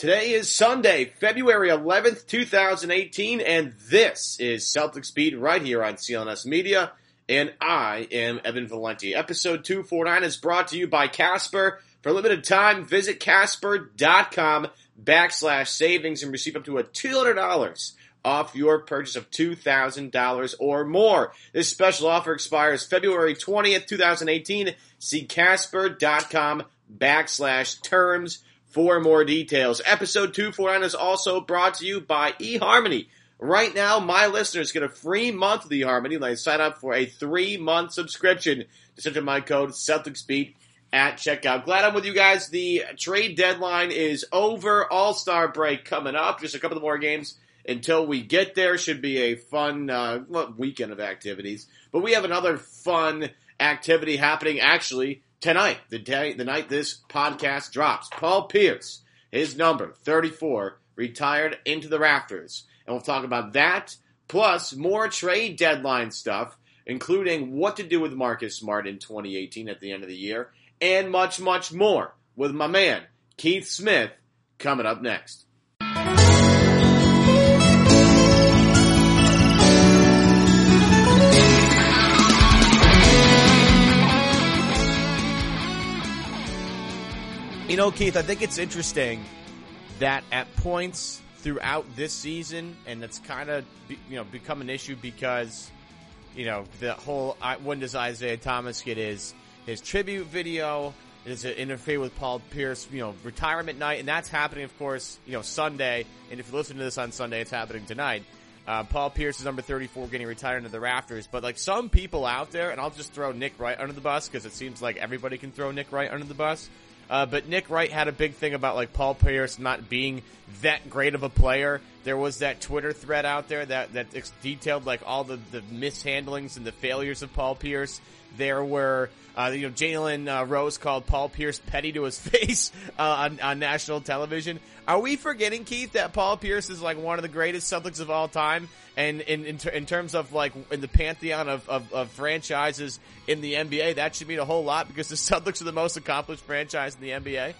Today is Sunday, February 11th, 2018, and this is Celtics Beat right here on CLNS Media, and I am Evan Valenti. Episode 249 is brought to you by Casper. For a limited time, visit casper.com backslash savings and receive up to a $200 off your purchase of $2,000 or more. This special offer expires February 20th, 2018. See casper.com backslash terms for more details. Episode 249 is also brought to you by eHarmony. Right now, my listeners get a free month of eHarmony when they sign up for a three-month subscription. Just enter my code CelticsBeat at checkout. Glad I'm with you guys. The trade deadline is over. All-Star break coming up. Just a couple more games until we get there. Should be a fun uh, weekend of activities. But we have another fun activity happening actually tonight, the day, the night this podcast drops. Paul Pierce, his number 34, retired into the rafters, and we'll talk about that plus more trade deadline stuff, including what to do with Marcus Smart in 2018 at the end of the year, and much, much more with my man Keith Smith coming up next. You know, Keith, I think it's interesting that at points throughout this season, and it's kind of you know become an issue because you know the whole when does Isaiah Thomas get his his tribute video? Does it interfere with Paul Pierce? You know, retirement night, and that's happening, of course. You know, Sunday, and if you listen to this on Sunday, it's happening tonight. Uh, Paul Pierce is number 34 getting retired into the rafters, but like some people out there, and I'll just throw Nick Wright under the bus because it seems like everybody can throw Nick Wright under the bus. Uh, but Nick Wright had a big thing about like Paul Pierce not being that great of a player. There was that Twitter thread out there that that detailed like all the the mishandlings and the failures of Paul Pierce. There were, uh, you know, Jalen uh, Rose called Paul Pierce petty to his face uh, on, on national television. Are we forgetting, Keith, that Paul Pierce is like one of the greatest Celtics of all time? And in in, ter- in terms of like in the pantheon of, of, of, franchises in the NBA, that should mean a whole lot because the Celtics are the most accomplished franchise in the NBA.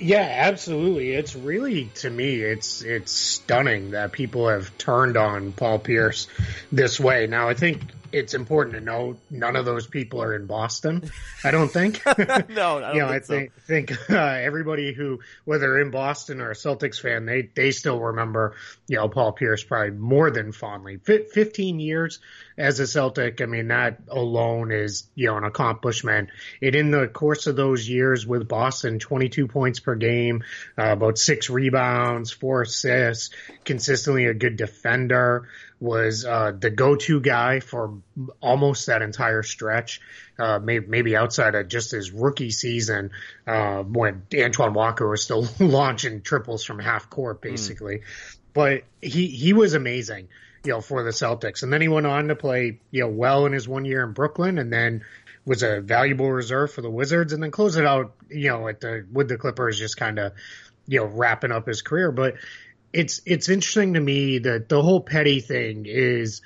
Yeah, absolutely. It's really to me, it's it's stunning that people have turned on Paul Pierce this way. Now, I think it's important to know none of those people are in Boston. I don't think. no, I don't you know, think I think, so. think uh, everybody who, whether in Boston or a Celtics fan, they they still remember, you know, Paul Pierce probably more than fondly. F- Fifteen years as a Celtic, I mean, that alone is you know an accomplishment. And in the course of those years with Boston, twenty two points per game, uh, about six rebounds, four assists, consistently a good defender was uh, the go-to guy for almost that entire stretch. Uh, maybe, maybe, outside of just his rookie season, uh, when Antoine Walker was still launching triples from half court, hmm. basically. Mm. But he he was amazing, you know, for the Celtics. And then he went on to play, you know, well in his one year in Brooklyn, and then was a valuable reserve for the Wizards, and then closed it out, you know, at the with the Clippers, just kind of, you know, wrapping up his career. But it's it's interesting to me that the whole petty thing is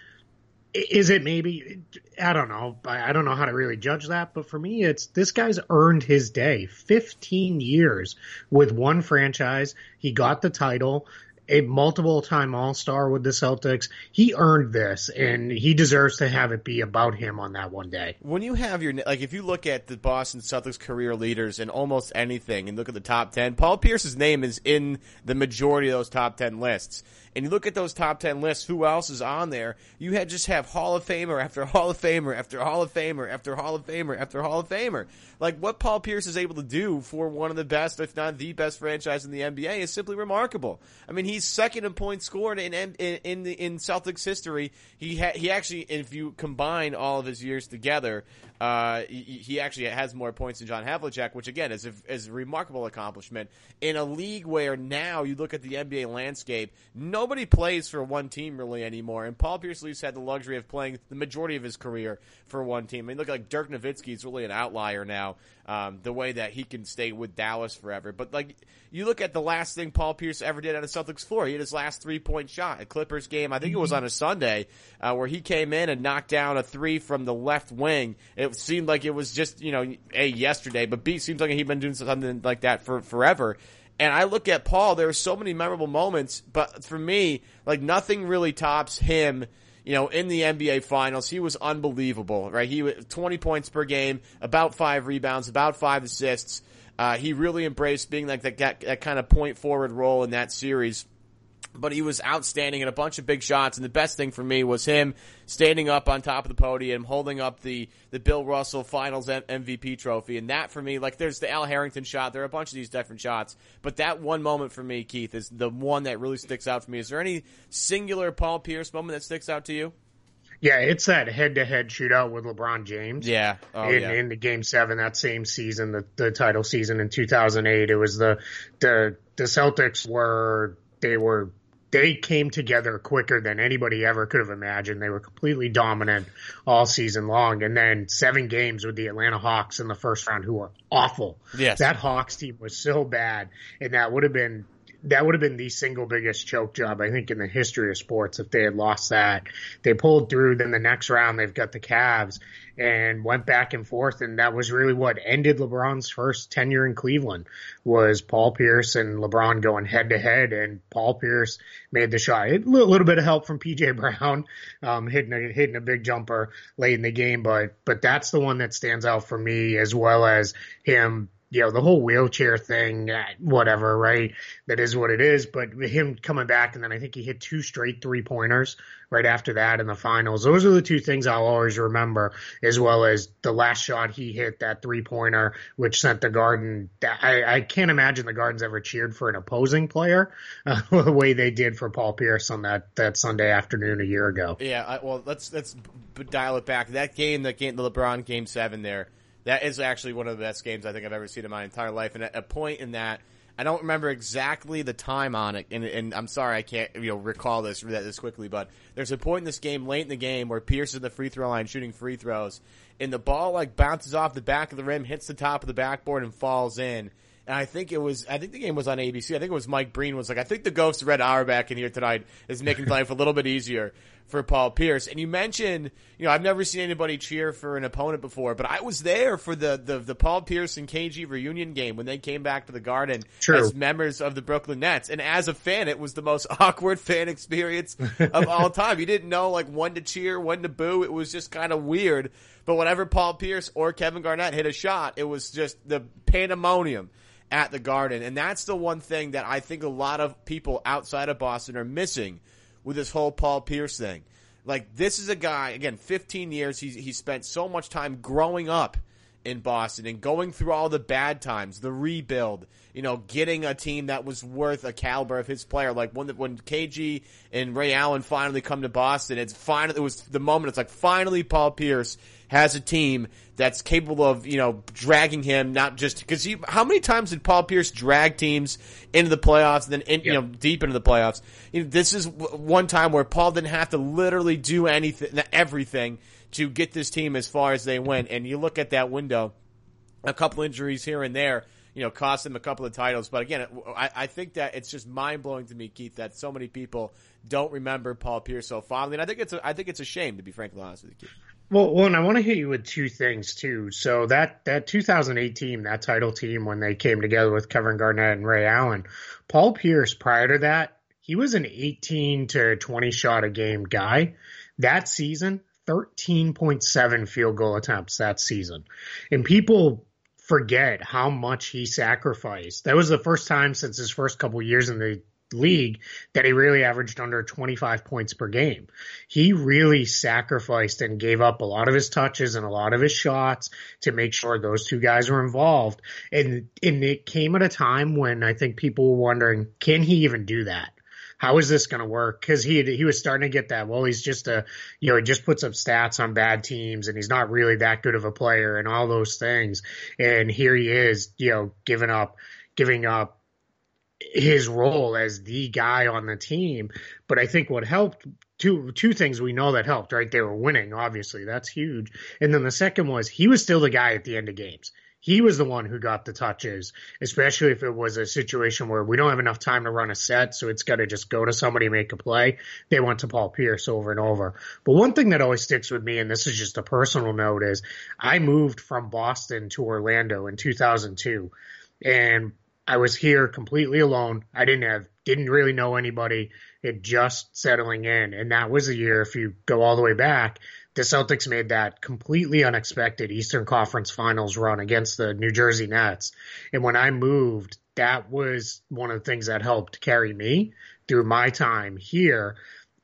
is it maybe I don't know I don't know how to really judge that but for me it's this guy's earned his day. 15 years with one franchise. He got the title a multiple time All Star with the Celtics. He earned this, and he deserves to have it be about him on that one day. When you have your like, if you look at the Boston Celtics career leaders in almost anything, and look at the top ten, Paul Pierce's name is in the majority of those top ten lists and you look at those top 10 lists, who else is on there? You had just have Hall of Famer after Hall of Famer after Hall of Famer after Hall of Famer after Hall of Famer. Like what Paul Pierce is able to do for one of the best, if not the best franchise in the NBA is simply remarkable. I mean, he's second in points scored in, in, in, the, in Celtics history. He ha- he actually, if you combine all of his years together, uh, he, actually has more points than John Havlicek, which again is a, is a remarkable accomplishment in a league where now you look at the NBA landscape, nobody plays for one team really anymore. And Paul Pierce least had the luxury of playing the majority of his career for one team. I mean, look like Dirk Nowitzki is really an outlier now um, the way that he can stay with Dallas forever. But like you look at the last thing Paul Pierce ever did on a Celtics floor, he had his last three point shot at Clippers game. I think it was mm-hmm. on a Sunday uh, where he came in and knocked down a three from the left wing. It seemed like it was just you know a yesterday, but B seems like he'd been doing something like that for forever. And I look at Paul, there are so many memorable moments, but for me, like nothing really tops him you know, in the NBA finals, he was unbelievable, right? He was 20 points per game, about five rebounds, about five assists. Uh, he really embraced being like that, that, that kind of point forward role in that series but he was outstanding in a bunch of big shots. And the best thing for me was him standing up on top of the podium, holding up the, the Bill Russell Finals MVP trophy. And that for me, like there's the Al Harrington shot. There are a bunch of these different shots, but that one moment for me, Keith, is the one that really sticks out for me. Is there any singular Paul Pierce moment that sticks out to you? Yeah, it's that head-to-head shootout with LeBron James. Yeah, oh, in, yeah. in the Game Seven that same season, the, the title season in 2008. It was the the the Celtics were they were they came together quicker than anybody ever could have imagined. They were completely dominant all season long. And then seven games with the Atlanta Hawks in the first round who were awful. Yes. That Hawks team was so bad. And that would have been that would have been the single biggest choke job, I think, in the history of sports if they had lost that. They pulled through. Then the next round, they've got the Cavs and went back and forth. And that was really what ended LeBron's first tenure in Cleveland was Paul Pierce and LeBron going head to head. And Paul Pierce made the shot. A little bit of help from PJ Brown, um, hitting a, hitting a big jumper late in the game. But, but that's the one that stands out for me as well as him you know, the whole wheelchair thing, uh, whatever, right? That is what it is. But him coming back and then I think he hit two straight three pointers right after that in the finals. Those are the two things I'll always remember, as well as the last shot he hit, that three pointer, which sent the Garden. I, I can't imagine the Gardens ever cheered for an opposing player uh, the way they did for Paul Pierce on that, that Sunday afternoon a year ago. Yeah. Well, let's, let's dial it back. That game, that game, the LeBron game seven there that is actually one of the best games I think I've ever seen in my entire life. And at a point in that, I don't remember exactly the time on it, and, and I'm sorry I can't you know recall this this quickly, but there's a point in this game late in the game where Pierce is the free throw line shooting free throws, and the ball like bounces off the back of the rim, hits the top of the backboard, and falls in. And I think it was, I think the game was on ABC. I think it was Mike Breen was like, I think the ghost Red Auerbach in here tonight is making life a little bit easier for Paul Pierce. And you mentioned, you know, I've never seen anybody cheer for an opponent before, but I was there for the, the, the Paul Pierce and KG reunion game when they came back to the Garden True. as members of the Brooklyn Nets. And as a fan, it was the most awkward fan experience of all time. You didn't know like when to cheer, when to boo. It was just kind of weird. But whenever Paul Pierce or Kevin Garnett hit a shot, it was just the pandemonium at the Garden. And that's the one thing that I think a lot of people outside of Boston are missing with this whole Paul Pierce thing. Like this is a guy again, 15 years. He's he spent so much time growing up in Boston and going through all the bad times, the rebuild, you know, getting a team that was worth a caliber of his player. Like when when KG and Ray Allen finally come to Boston, it's finally it was the moment. It's like finally Paul Pierce has a team that's capable of you know dragging him not just because how many times did Paul Pierce drag teams into the playoffs and then in, yep. you know deep into the playoffs? You know, this is one time where Paul didn't have to literally do anything, everything to get this team as far as they went. And you look at that window, a couple injuries here and there, you know, cost them a couple of titles. But again, I, I think that it's just mind blowing to me, Keith, that so many people don't remember Paul Pierce so fondly. And I think it's a, I think it's a shame, to be frankly honest with you, Keith. Well, well, and I want to hit you with two things too. So that that 2008 team, that title team, when they came together with Kevin Garnett and Ray Allen, Paul Pierce. Prior to that, he was an 18 to 20 shot a game guy. That season, 13.7 field goal attempts that season. And people forget how much he sacrificed. That was the first time since his first couple years in the league that he really averaged under 25 points per game. He really sacrificed and gave up a lot of his touches and a lot of his shots to make sure those two guys were involved. And, and it came at a time when I think people were wondering, can he even do that? how is this going to work? Because he he was starting to get that. Well, he's just a you know he just puts up stats on bad teams, and he's not really that good of a player, and all those things. And here he is, you know, giving up giving up his role as the guy on the team. But I think what helped two two things we know that helped, right? They were winning, obviously. That's huge. And then the second was he was still the guy at the end of games he was the one who got the touches, especially if it was a situation where we don't have enough time to run a set, so it's got to just go to somebody make a play. They went to Paul Pierce over and over. But one thing that always sticks with me, and this is just a personal note, is I moved from Boston to Orlando in 2002, and I was here completely alone. I didn't have, didn't really know anybody. It just settling in. And that was a year, if you go all the way back, the Celtics made that completely unexpected Eastern Conference Finals run against the New Jersey Nets. And when I moved, that was one of the things that helped carry me through my time here.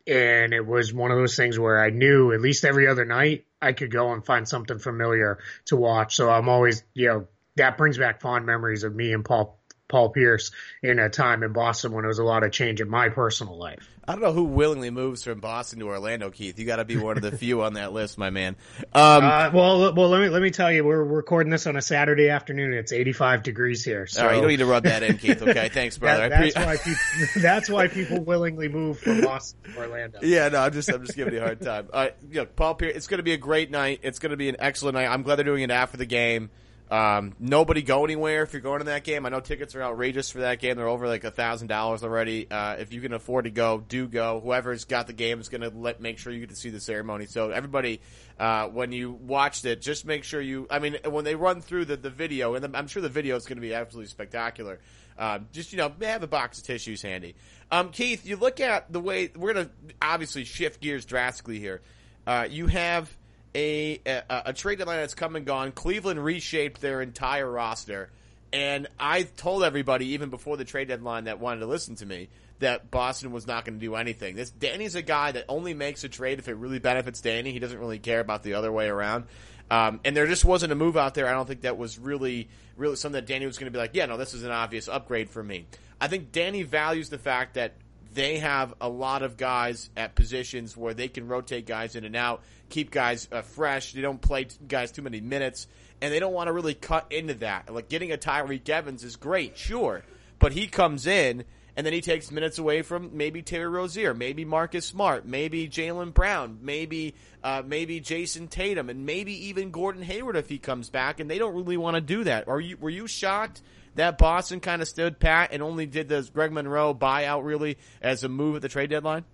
And it was one of those things where I knew at least every other night I could go and find something familiar to watch. So I'm always, you know, that brings back fond memories of me and Paul Paul Pierce in a time in Boston when it was a lot of change in my personal life. I don't know who willingly moves from Boston to Orlando, Keith. You got to be one of the few on that list, my man. Um, uh, well, well, let me let me tell you, we're recording this on a Saturday afternoon. It's 85 degrees here. So all right, you don't need to rub that in, Keith. Okay, thanks, brother. that, that's pre- why people, that's why people willingly move from Boston to Orlando. Yeah, no, I'm just I'm just giving you a hard time. All right, you know, Paul Pierce. It's going to be a great night. It's going to be an excellent night. I'm glad they're doing it after the game. Um, nobody go anywhere if you're going to that game. I know tickets are outrageous for that game. They're over like a thousand dollars already. Uh, if you can afford to go, do go. Whoever's got the game is going to let make sure you get to see the ceremony. So everybody, uh, when you watched it, just make sure you. I mean, when they run through the the video, and the, I'm sure the video is going to be absolutely spectacular. Um, just you know, have a box of tissues handy. Um, Keith, you look at the way we're going to obviously shift gears drastically here. Uh, you have a, a, a trade deadline that's come and gone. Cleveland reshaped their entire roster, and I told everybody even before the trade deadline that wanted to listen to me that Boston was not going to do anything. This Danny's a guy that only makes a trade if it really benefits Danny. He doesn't really care about the other way around. Um, and there just wasn't a move out there. I don't think that was really, really something that Danny was going to be like, yeah, no, this is an obvious upgrade for me. I think Danny values the fact that they have a lot of guys at positions where they can rotate guys in and out, keep guys uh, fresh. They don't play t- guys too many minutes, and they don't want to really cut into that. Like getting a Tyreke Evans is great, sure, but he comes in and then he takes minutes away from maybe Terry Rozier, maybe Marcus Smart, maybe Jaylen Brown, maybe uh, maybe Jayson Tatum, and maybe even Gordon Hayward if he comes back. And they don't really want to do that. Are you were you shocked that Boston kind of stood pat and only did the Greg Monroe buyout really as a move at the trade deadline?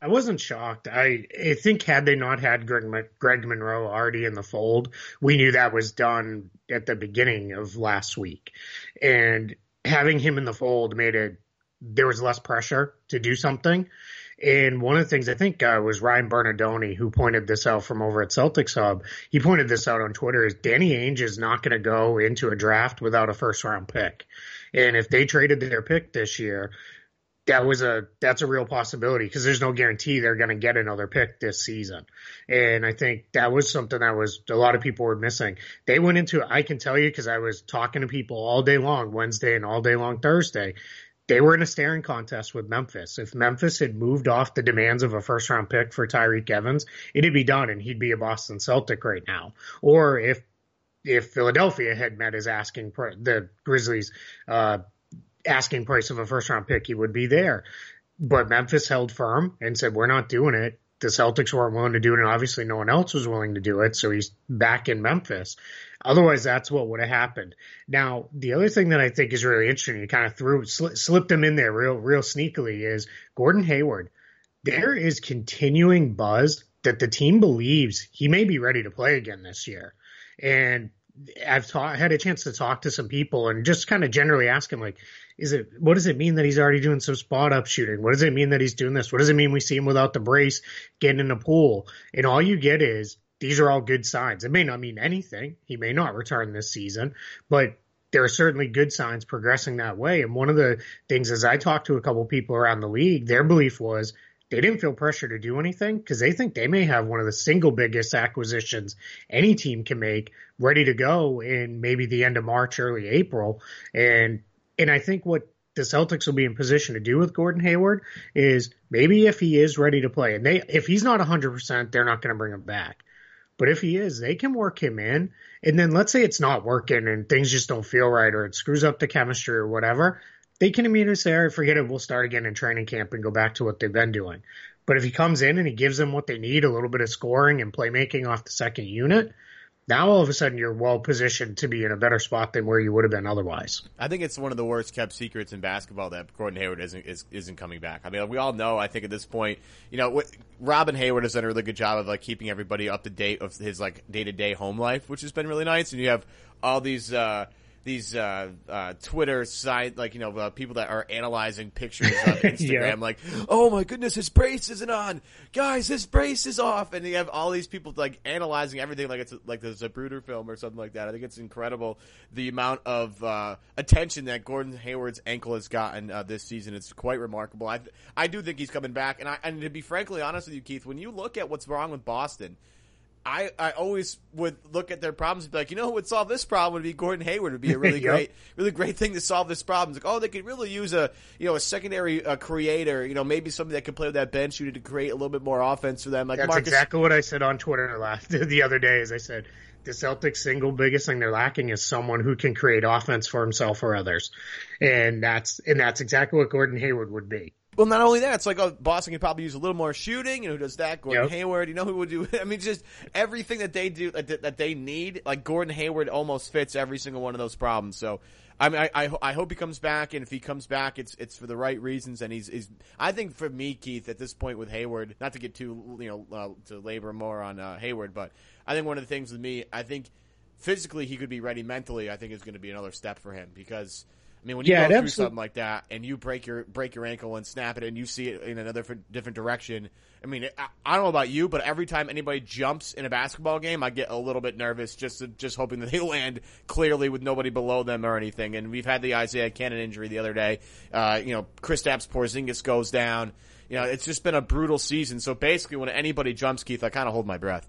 I wasn't shocked. I, I think had they not had Greg, Greg Monroe already in the fold, we knew that was done at the beginning of last week. And having him in the fold made it, there was less pressure to do something. And one of the things I think uh, was Ryan Bernardoni who pointed this out from over at Celtics Hub. He pointed this out on Twitter is Danny Ainge is not going to go into a draft without a first round pick. And if they traded their pick this year, that was a that's a real possibility because there's no guarantee they're going to get another pick this season. And I think that was something that was a lot of people were missing. They went into I can tell you because I was talking to people all day long Wednesday and all day long Thursday they were in a staring contest with Memphis. If Memphis had moved off the demands of a first round pick for Tyreke Evans, it'd be done and he'd be a Boston Celtic right now. Or if if Philadelphia had met his asking the Grizzlies uh, asking price of a first round pick, he would be there. But Memphis held firm and said, "We're not doing it." The Celtics weren't willing to do it, and obviously no one else was willing to do it. So he's back in Memphis. Otherwise, that's what would have happened. Now, the other thing that I think is really interesting, you kind of threw sl- slipped him in there real real sneakily, is Gordon Hayward. There is continuing buzz that the team believes he may be ready to play again this year, and I've ta- had a chance to talk to some people and just kind of generally ask him like, is it what does it mean that he's already doing some spot up shooting? What does it mean that he's doing this? What does it mean we see him without the brace getting in the pool? And all you get is these are all good signs. It may not mean anything. He may not return this season, but there are certainly good signs progressing that way. And one of the things as I talked to a couple people around the league, their belief was they didn't feel pressure to do anything because they think they may have one of the single biggest acquisitions any team can make ready to go in maybe the end of March, early April. And and I think what the Celtics will be in position to do with Gordon Hayward is maybe if he is ready to play and they if he's not 100%, they're not going to bring him back. But if he is, they can work him in. And then let's say it's not working and things just don't feel right or it screws up the chemistry or whatever. They can immediately say, all right, forget it. We'll start again in training camp and go back to what they've been doing. But if he comes in and he gives them what they need, a little bit of scoring and playmaking off the second unit, now all of a sudden you're well positioned to be in a better spot than where you would have been otherwise. I think it's one of the worst kept secrets in basketball that Gordon Hayward isn't is, not coming back. I mean, we all know. I think at this point, you know, Robyn Hayward has done a really good job of like keeping everybody up to date of his like day to day home life, which has been really nice. And you have all these. Uh, these uh, uh, Twitter site, like you know, uh, people that are analyzing pictures on Instagram, Yeah. like, oh my goodness, his brace isn't on, guys, his brace is off, and you have all these people like analyzing everything like it's like there's a Zapruder film or something like that. I think it's incredible the amount of uh, attention that Gordon Hayward's ankle has gotten uh, this season. It's quite remarkable. I th- I do think he's coming back, and I and to be frankly honest with you, Keith, when you look at what's wrong with Boston. I, I always would look at their problems and be like, you know who would solve this problem would be Gordon Hayward. Would be a really Yep. great, really great thing to solve this problem. It's like, oh, they could really use a, you know, a secondary uh, creator. You know, maybe somebody that could play with that bench unit to create a little bit more offense for them. Like That's Marcus, exactly what I said on Twitter last the other day. As I said, the Celtics' single biggest thing they're lacking is someone who can create offense for himself or others, and that's and that's exactly what Gordon Hayward would be. Well, not only that, it's like oh, Boston could probably use a little more shooting. You know, who does that? Gordon Yep. Hayward. You know who would do? I mean, just everything that they do that, that they need. Like Gordon Hayward almost fits every single one of those problems. So. I mean, I, I, I hope he comes back, and if he comes back, it's it's for the right reasons. And he's, he's I think for me, Keith, at this point with Hayward, not to get too you know uh, to labor more on uh, Hayward, but I think one of the things with me, I think physically he could be ready. Mentally, I think is going to be another step for him because I mean, when you Yeah, go through absolute- something like that and you break your break your ankle and snap it, and you see it in another different, different direction. I mean, I, I don't know about you, but every time anybody jumps in a basketball game, I get a little bit nervous, just just hoping that they land clearly with nobody below them or anything. And we've had the Isaiah Canaan injury the other day. Uh, you know, Kristaps Porzingis goes down. You know, it's just been a brutal season. So basically, when anybody jumps, Keith, I kind of hold my breath.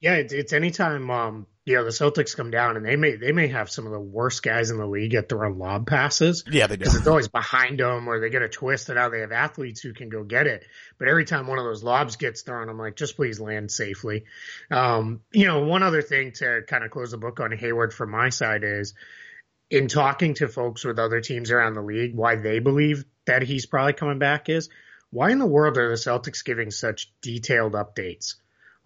Yeah, it's, it's anytime um you know the Celtics come down and they may they may have some of the worst guys in the league at throwing lob passes. Yeah, they do. because it's always behind them or they get a twist and now they have athletes who can go get it. But every time one of those lobs gets thrown, I'm like, just please land safely. Um, you know, one other thing to kind of close the book on Hayward from my side is in talking to folks with other teams around the league, why they believe that he's probably coming back is why in the world are the Celtics giving such detailed updates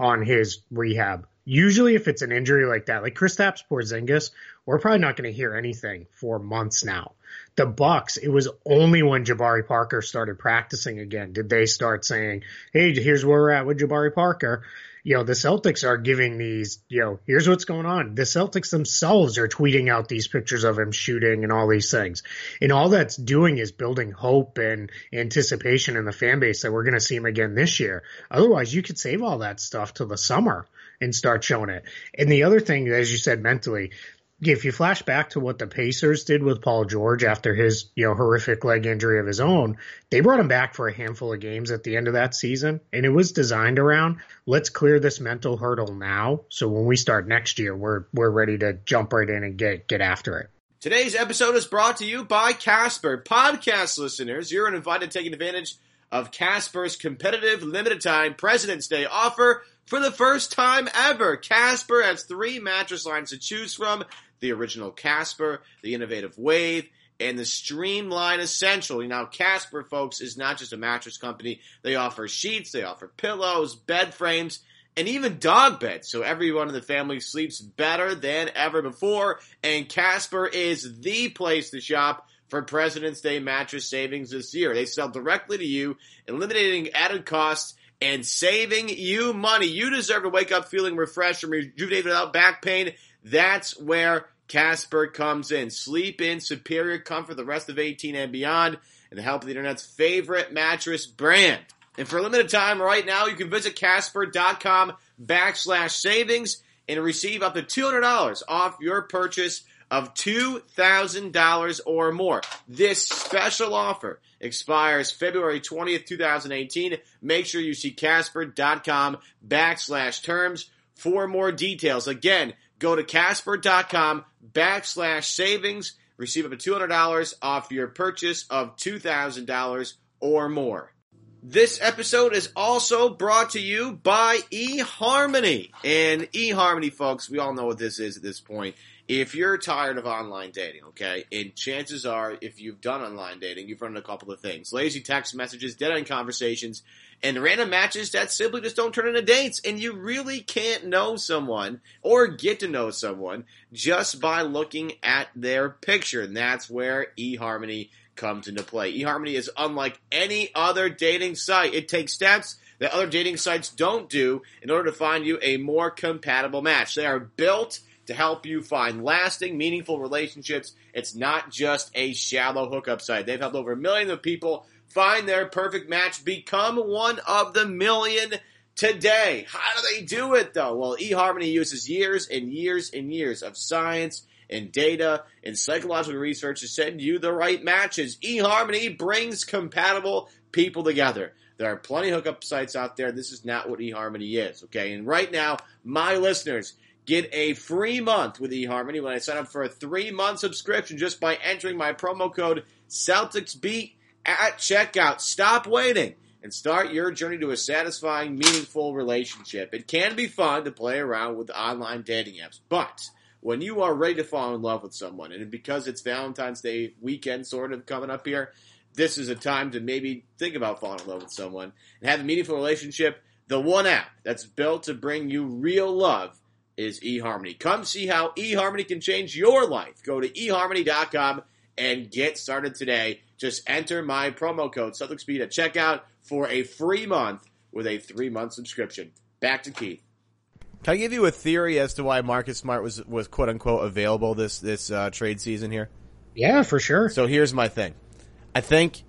on his rehab? Usually, if it's an injury like that, like Kristaps Porzingis, we're probably not going to hear anything for months now. The Bucks, it was only when Jabari Parker started practicing again did they start saying, "Hey, here's where we're at with Jabari Parker." You know, the Celtics are giving these, you know, here's what's going on. The Celtics themselves are tweeting out these pictures of him shooting and all these things. And all that's doing is building hope and anticipation in the fan base that we're going to see him again this year. Otherwise, you could save all that stuff till the summer and start showing it. And the other thing, as you said, mentally, if you flash back to what the Pacers did with Paul George after his, you know, horrific leg injury of his own, they brought him back for a handful of games at the end of that season. And it was designed around, let's clear this mental hurdle now. So when we start next year, we're, we're ready to jump right in and get, get after it. Today's episode is brought to you by Casper. Podcast listeners, you're invited to take advantage of Casper's competitive limited time President's Day offer for the first time ever. Casper has three mattress lines to choose from the original Casper, the innovative Wave, and the Streamline Essential. Now, Casper, folks, is not just a mattress company. They offer sheets, they offer pillows, bed frames, and even dog beds. So everyone in the family sleeps better than ever before. And Casper is the place to shop for President's Day mattress savings this year. They sell directly to you, eliminating added costs and saving you money. You deserve to wake up feeling refreshed and rejuvenated without back pain. That's where Casper comes in. Sleep in superior comfort the rest of 18 and beyond, and the help of the internet's favorite mattress brand. And for a limited time right now, you can visit Casper.com backslash savings and receive up to $200 off your purchase of $2,000 or more. This special offer expires February 20th, 2018. Make sure you see Casper.com backslash terms for more details. Again, go to Casper.com backslash savings. Receive up to $200 off your purchase of $2,000 or more. This episode is also brought to you by eHarmony. And eHarmony, folks, we all know what this is at this point. If you're tired of online dating, okay, and chances are, if you've done online dating, you've run into a couple of things. Lazy text messages, dead-end conversations, and random matches that simply just don't turn into dates. And you really can't know someone or get to know someone just by looking at their picture. And that's where eHarmony comes into play. eHarmony is unlike any other dating site. It takes steps that other dating sites don't do in order to find you a more compatible match. They are built to help you find lasting, meaningful relationships. It's not just a shallow hookup site. They've helped over millions of people find their perfect match, become one of the million today. How do they do it though? Well, eHarmony uses years and years and years of science and data and psychological research to send you the right matches. eHarmony brings compatible people together. There are plenty of hookup sites out there. This is not what eHarmony is, okay? And right now, my listeners get a free month with eHarmony when I sign up for a three month subscription just by entering my promo code CelticsBeat at checkout. Stop waiting and start your journey to a satisfying, meaningful relationship. It can be fun to play around with online dating apps, but when you are ready to fall in love with someone, and because it's Valentine's Day weekend sort of coming up here, this is a time to maybe think about falling in love with someone and have a meaningful relationship. The one app that's built to bring you real love is eHarmony. Come see how eHarmony can change your life. Go to eHarmony.com and get started today. Just enter my promo code Speed at checkout for a free month with a three month subscription. Back to Keith. Can I give you a theory as to why Marcus Smart was was quote unquote available this this uh, trade season here? Yeah, for sure. So here's my thing. I think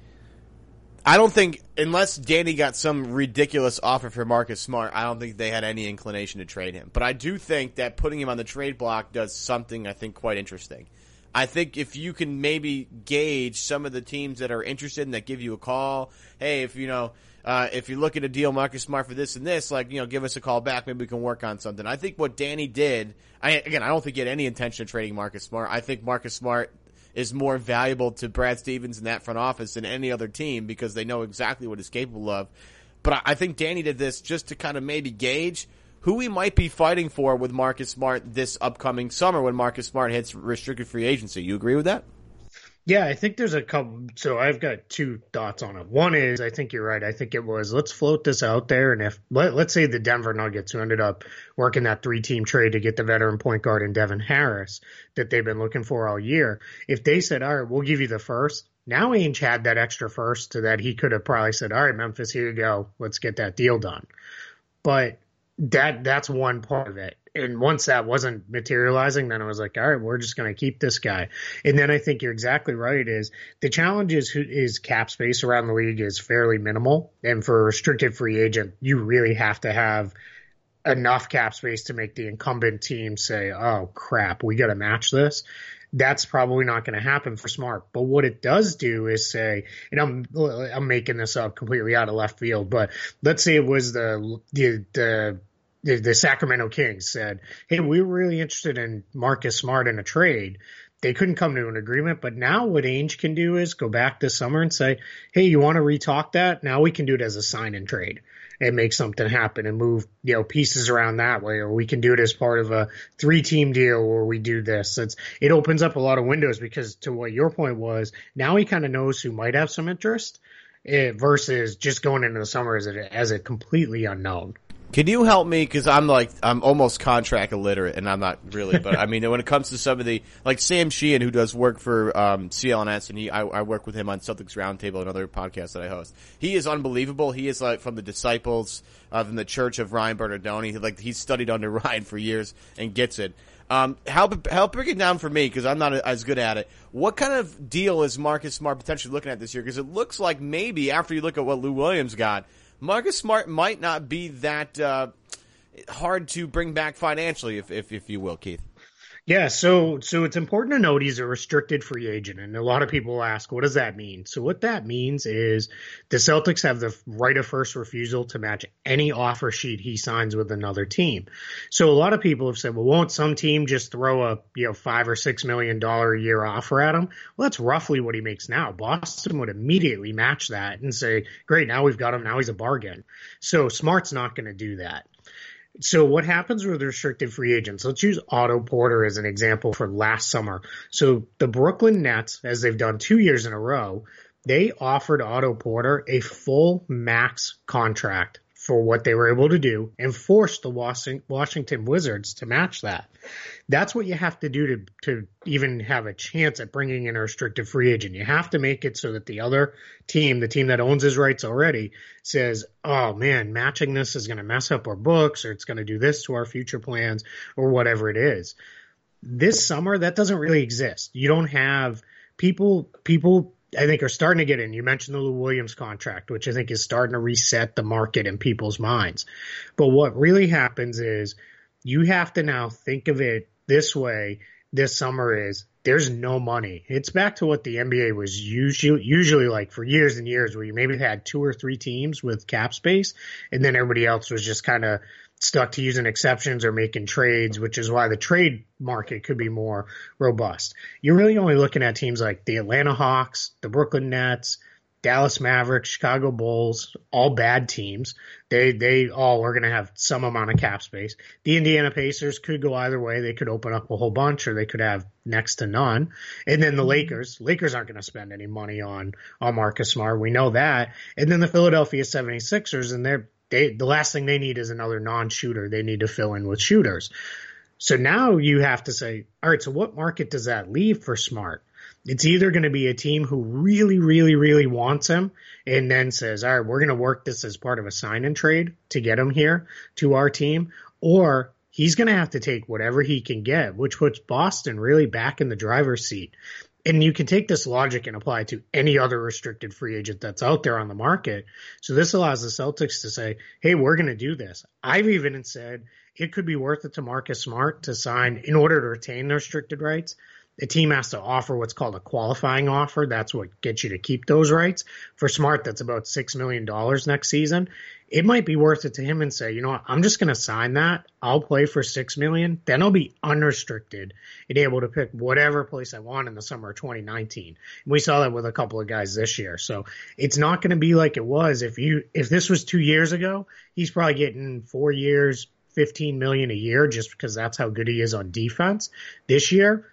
I don't think unless Danny got some ridiculous offer for Marcus Smart, I don't think they had any inclination to trade him. But I do think that putting him on the trade block does something I think quite interesting. I think if you can maybe gauge some of the teams that are interested and that give you a call, hey, if you know, uh, if you're looking to deal Marcus Smart for this and this, like you know, give us a call back. Maybe we can work on something. I think what Danny did, I again, I don't think he had any intention of trading Marcus Smart. I think Marcus Smart is more valuable to Brad Stevens in that front office than any other team because they know exactly what he's capable of. But I think Danny did this just to kind of maybe gauge who we might be fighting for with Marcus Smart this upcoming summer when Marcus Smart hits restricted free agency. You agree with that? Yeah, I think there's a couple. So I've got two thoughts on it. One is I think you're right. I think it was let's float this out there, and if let, us say the Denver Nuggets who ended up working that three team trade to get the veteran point guard and Devin Harris that they've been looking for all year, if they said, all right, we'll give you the first. Now Ainge had that extra first to that he could have probably said, all right, Memphis, here you go, let's get that deal done. But that that's one part of it. And once that wasn't materializing, then I was like, all right, we're just going to keep this guy. And then I think you're exactly right. Is the challenge is is cap space around the league is fairly minimal, and for a restricted free agent, you really have to have enough cap space to make the incumbent team say, oh crap, we got to match this that's probably not going to happen for Smart. But what it does do is say, and I'm I'm making this up completely out of left field, but let's say it was the the the the, Sacramento Kings said, "Hey, we were really interested in Marcus Smart in a trade." They couldn't come to an agreement, but now what Ainge can do is go back this summer and say, "Hey, you want to retalk that? Now we can do it as a sign and trade." And make something happen and move, you know, pieces around that way, or we can do it as part of a three team deal where we do this. It opens up a lot of windows because to what your point was, now he kind of knows who might have some interest eh, versus just going into the summer as a, as a completely unknown. Can you help me? Because I'm like I'm almost contract illiterate, and I'm not really. But I mean, when it comes to some of the like Sam Sheehan, who does work for um, CLNS, and he I, I, work with him on Celtics Roundtable, another podcast that I host. He is unbelievable. He is like from the disciples from the Church of Ryan Bernardoni. Like he's studied under Ryan for years and gets it. Um, help help break it down for me because I'm not as good at it. What kind of deal is Marcus Smart potentially looking at this year? Because it looks like maybe after you look at what Lou Williams got Marcus Smart might not be that uh, hard to bring back financially, if, if if you will, Keith. Yeah, so so it's important to note he's a restricted free agent, and a lot of people ask, what does that mean? So what that means is the Celtics have the right of first refusal to match any offer sheet he signs with another team. So a lot of people have said, well, won't some team just throw a you know five or six million dollar a year offer at him? Well, that's roughly what he makes now. Boston would immediately match that and say, great, now we've got him. Now he's a bargain. So Smart's not going to do that. So what happens with restricted free agents? Let's use Otto Porter as an example for last summer. So the Brooklyn Nets, as they've done two years in a row, they offered Otto Porter a full max contract for what they were able to do and forced the Washington Wizards to match that. That's what you have to do to, to even have a chance at bringing in a restricted free agent. You have to make it so that the other team, the team that owns his rights already, says, oh man, matching this is going to mess up our books or it's going to do this to our future plans or whatever it is. this summer that doesn't really exist. You don't have people people I think are starting to get in. You mentioned the Lou Williams contract, which I think is starting to reset the market in people's minds. But what really happens is you have to now think of it this way this summer is there's no money. It's back to what the NBA was usually usually like for years and years, where you maybe had two or three teams with cap space, and then everybody else was just kind of stuck to using exceptions or making trades, which is why the trade market could be more robust. You're really only looking at teams like the Atlanta Hawks, the Brooklyn Nets, Dallas Mavericks, Chicago Bulls, all bad teams. They they all are going to have some amount of cap space. The Indiana Pacers could go either way. They could open up a whole bunch, or they could have next to none. And then the Lakers, Lakers aren't going to spend any money on on Marcus Smart. We know that. And then the Philadelphia 76ers, and they're they the last thing they need is another non-shooter. They need to fill in with shooters. So now you have to say, all right, so what market does that leave for Smart? It's either going to be a team who really, really, really wants him and then says, all right, we're going to work this as part of a sign and trade to get him here to our team, or he's going to have to take whatever he can get, which puts Boston really back in the driver's seat. And you can take this logic and apply it to any other restricted free agent that's out there on the market. So this allows the Celtics to say, hey, we're going to do this. I've even said it could be worth it to Marcus Smart to sign in order to retain their restricted rights the team has to offer what's called a qualifying offer. That's what gets you to keep those rights. For Smart, that's about $6 million next season. It might be worth it to him and say, you know what, I'm just going to sign that. I'll play for 6 million. Then I'll be unrestricted and able to pick whatever place I want in the summer of 2019. And we saw that with a couple of guys this year. So it's not going to be like it was. If you, if this was two years ago, he's probably getting four years, 15 million a year just because that's how good he is on defense. This year,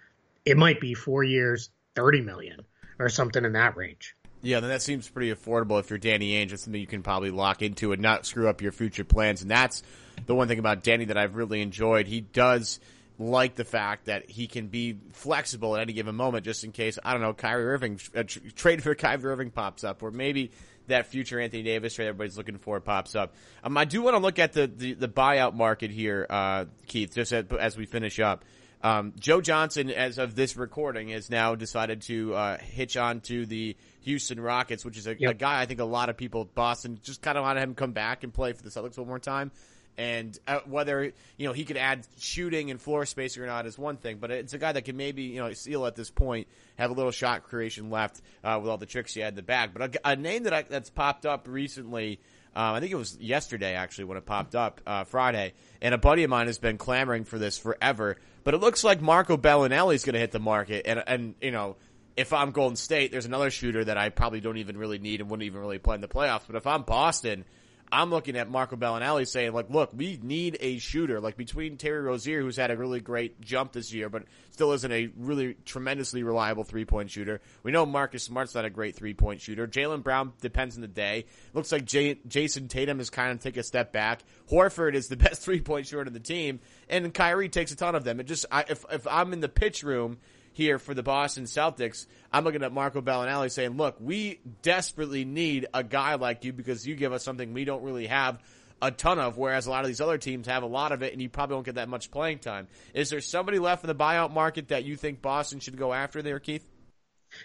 it might be four years, thirty million or something in that range. Yeah, then that seems pretty affordable if you're Danny Ainge. It's something you can probably lock into and not screw up your future plans. And that's the one thing about Danny that I've really enjoyed. He does like the fact that he can be flexible at any given moment, just in case I don't know Kyrie Irving uh, trade for Kyrie Irving pops up, or maybe that future Anthony Davis trade everybody's looking for pops up. Um, I do want to look at the, the, the buyout market here, uh, Keith, just as, as we finish up. Um, Joe Johnson, as of this recording, has now decided to uh, hitch on to the Houston Rockets, which is a, yep. a, guy I think a lot of people, at Boston, just kind of want him come back and play for the Celtics one more time. And uh, whether you know he could add shooting and floor spacing or not is one thing, but it's a guy that can maybe you know seal at this point, have a little shot creation left uh, with all the tricks he had in the bag. But a, a name that I, that's popped up recently um, I think it was yesterday actually when it popped up uh, Friday, and a buddy of mine has been clamoring for this forever. But it looks like Marco Belinelli is going to hit the market, and and you know if I'm Golden State, there's another shooter that I probably don't even really need and wouldn't even really play in the playoffs. But if I'm Boston, I'm looking at Marco Belinelli saying, like, look, we need a shooter. Like between Terry Rozier, who's had a really great jump this year, but still isn't a really tremendously reliable three point shooter. We know Marcus Smart's not a great three point shooter. Jaylen Brown depends on the day. Looks like Jay- Jayson Tatum is kind of take a step back. Horford is the best three point shooter on the team, and Kyrie takes a ton of them. It just, I, if if I'm in the pitch room here for the Boston Celtics, I'm looking at Marco Belinelli saying, look, we desperately need a guy like you because you give us something we don't really have a ton of, whereas a lot of these other teams have a lot of it and you probably won't get that much playing time. Is there somebody left in the buyout market that you think Boston should go after there, Keith?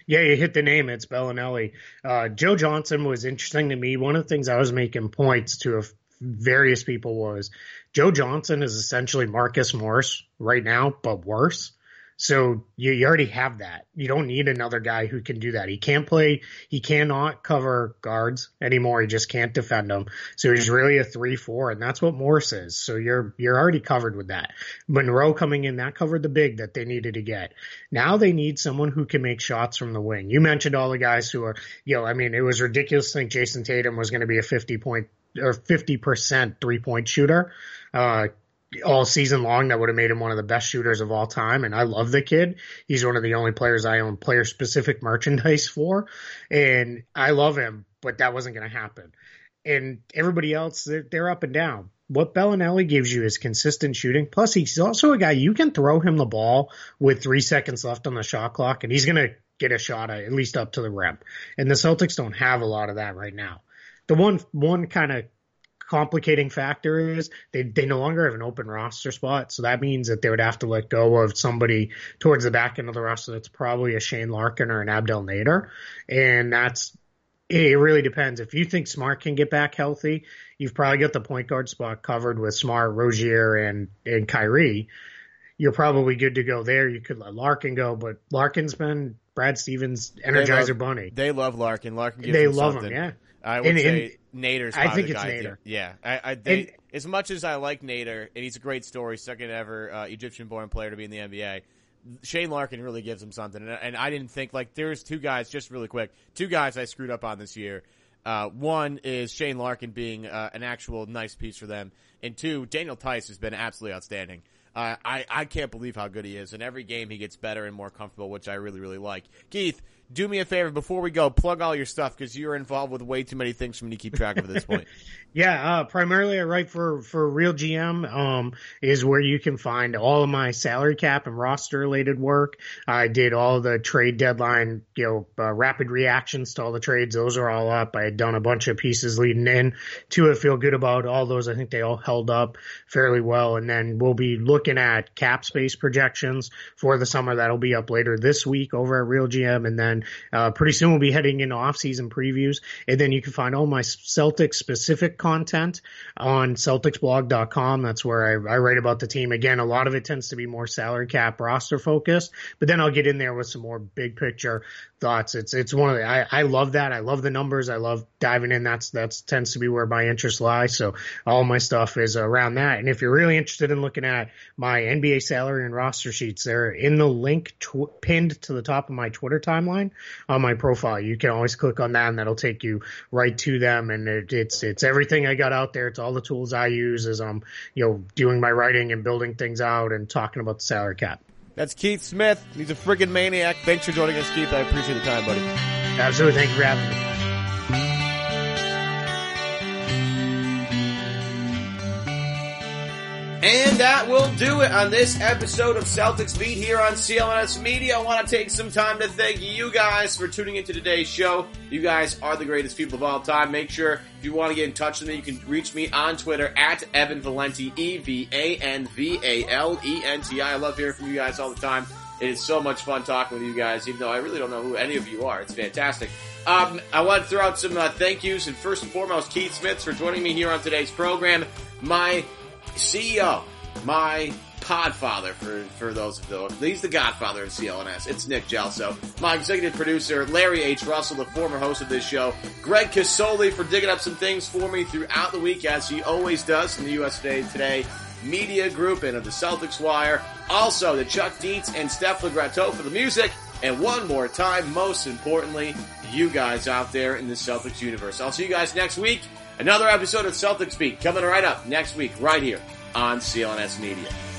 Yeah, you hit the name. It's Belinelli. Uh, Joe Johnson was interesting to me. One of the things I was making points to various people was Joe Johnson is essentially Marcus Morris right now, but worse. So you, you already have that. You don't need another guy who can do that. He can't play. He cannot cover guards anymore. He just can't defend them. So he's really a three four, and that's what Morris is. So you're you're already covered with that. Monroe coming in that covered the big that they needed to get. Now they need someone who can make shots from the wing. You mentioned all the guys who are. You know, I mean, it was ridiculous to think Jayson Tatum was going to be a fifty point or 50% three point shooter. Uh, all season long that would have made him one of the best shooters of all time. And I love the kid. He's one of the only players I own player specific merchandise for. And I love him, but that wasn't going to happen. And everybody else, they're, they're up and down. What Belinelli gives you is consistent shooting. Plus, he's also a guy you can throw him the ball with three seconds left on the shot clock, and he's going to get a shot at, at least up to the rim. And the Celtics don't have a lot of that right now. The one one kind of complicating factor is they, they no longer have an open roster spot. So that means that they would have to let go of somebody towards the back end of the roster that's probably a Shane Larkin or an Abdel Nader. And that's, it really depends. If you think Smart can get back healthy, you've probably got the point guard spot covered with Smart, Rozier, and, and Kyrie. You're probably good to go there. You could let Larkin go, but Larkin's been Brad Stevens Energizer love, Bunny. They love Larkin. Larkin gives they love something. him, yeah. I would And- say Nader's. I probably think the it's guy Nader. to- Yeah, I, I they, And- as much as I like Nader, and he's a great story, second ever uh, Egyptian-born player to be in the NBA. Shane Larkin really gives him something, and, and I didn't think like there's two guys just really quick, two guys I screwed up on this year. Uh, one is Shane Larkin being uh, an actual nice piece for them, and two, Daniel Theis has been absolutely outstanding. Uh, I I can't believe how good he is, and every game he gets better and more comfortable, which I really really like. Keith, do me a favor before we go, plug all your stuff because you're involved with way too many things for me to keep track of at this point. Yeah, uh, primarily I write for, for Real GM, um, is where you can find all of my salary cap and roster related work. I did all the trade deadline, you know, uh, rapid reactions to all the trades. Those are all up. I had done a bunch of pieces leading in to it. Feel good about all those. I think they all held up fairly well. And then we'll be looking at cap space projections for the summer. That'll be up later this week over at Real GM. And then, uh, pretty soon we'll be heading into off season previews. And then you can find all my Celtics specific content on CelticsBlog.com. That's where I, I write about the team. Again, a lot of it tends to be more salary cap roster focused, but then I'll get in there with some more big picture thoughts. It's, it's one of the, I, I love that. I love the numbers. I love diving in. That's, that's tends to be where my interests lie. So all my stuff is around that. And if you're really interested in looking at my NBA salary and roster sheets, they're in the link tw- pinned to the top of my Twitter timeline on my profile. You can always click on that and that'll take you right to them. And it, it's, it's everything I got out there. It's all the tools I use as I'm, you know, doing my writing and building things out and talking about the salary cap. That's Keith Smith. He's a friggin' maniac. Thanks for joining us, Keith. I appreciate the time, buddy. Absolutely. Thank you for having me. That will do it on this episode of Celtics Beat here on CLNS Media. I want to take some time to thank you guys for tuning into today's show. You guys are the greatest people of all time. Make sure if you want to get in touch with me, you can reach me on Twitter at Evan Valenti, E-V-A-N-V-A-L-E-N-T-I. I love hearing from you guys all the time. It is so much fun talking with you guys, even though I really don't know who any of you are. It's fantastic. Um, I want to throw out some uh, thank yous, and first and foremost, Keith Smiths for joining me here on today's program. My CEO, my podfather for, for those of those. He's the godfather of CLNS. It's Nick Gelso. My executive producer, Larry H. Russell, the former host of this show. Greg Casoli for digging up some things for me throughout the week, as he always does from the US Today Today Media Group and of the Celtics Wire. Also, the Chuck Dietz and Steph Legrateau for the music. And one more time, most importantly, you guys out there in the Celtics universe. I'll see you guys next week. Another episode of Celtics Beat coming right up next week, right here on CLNS Media.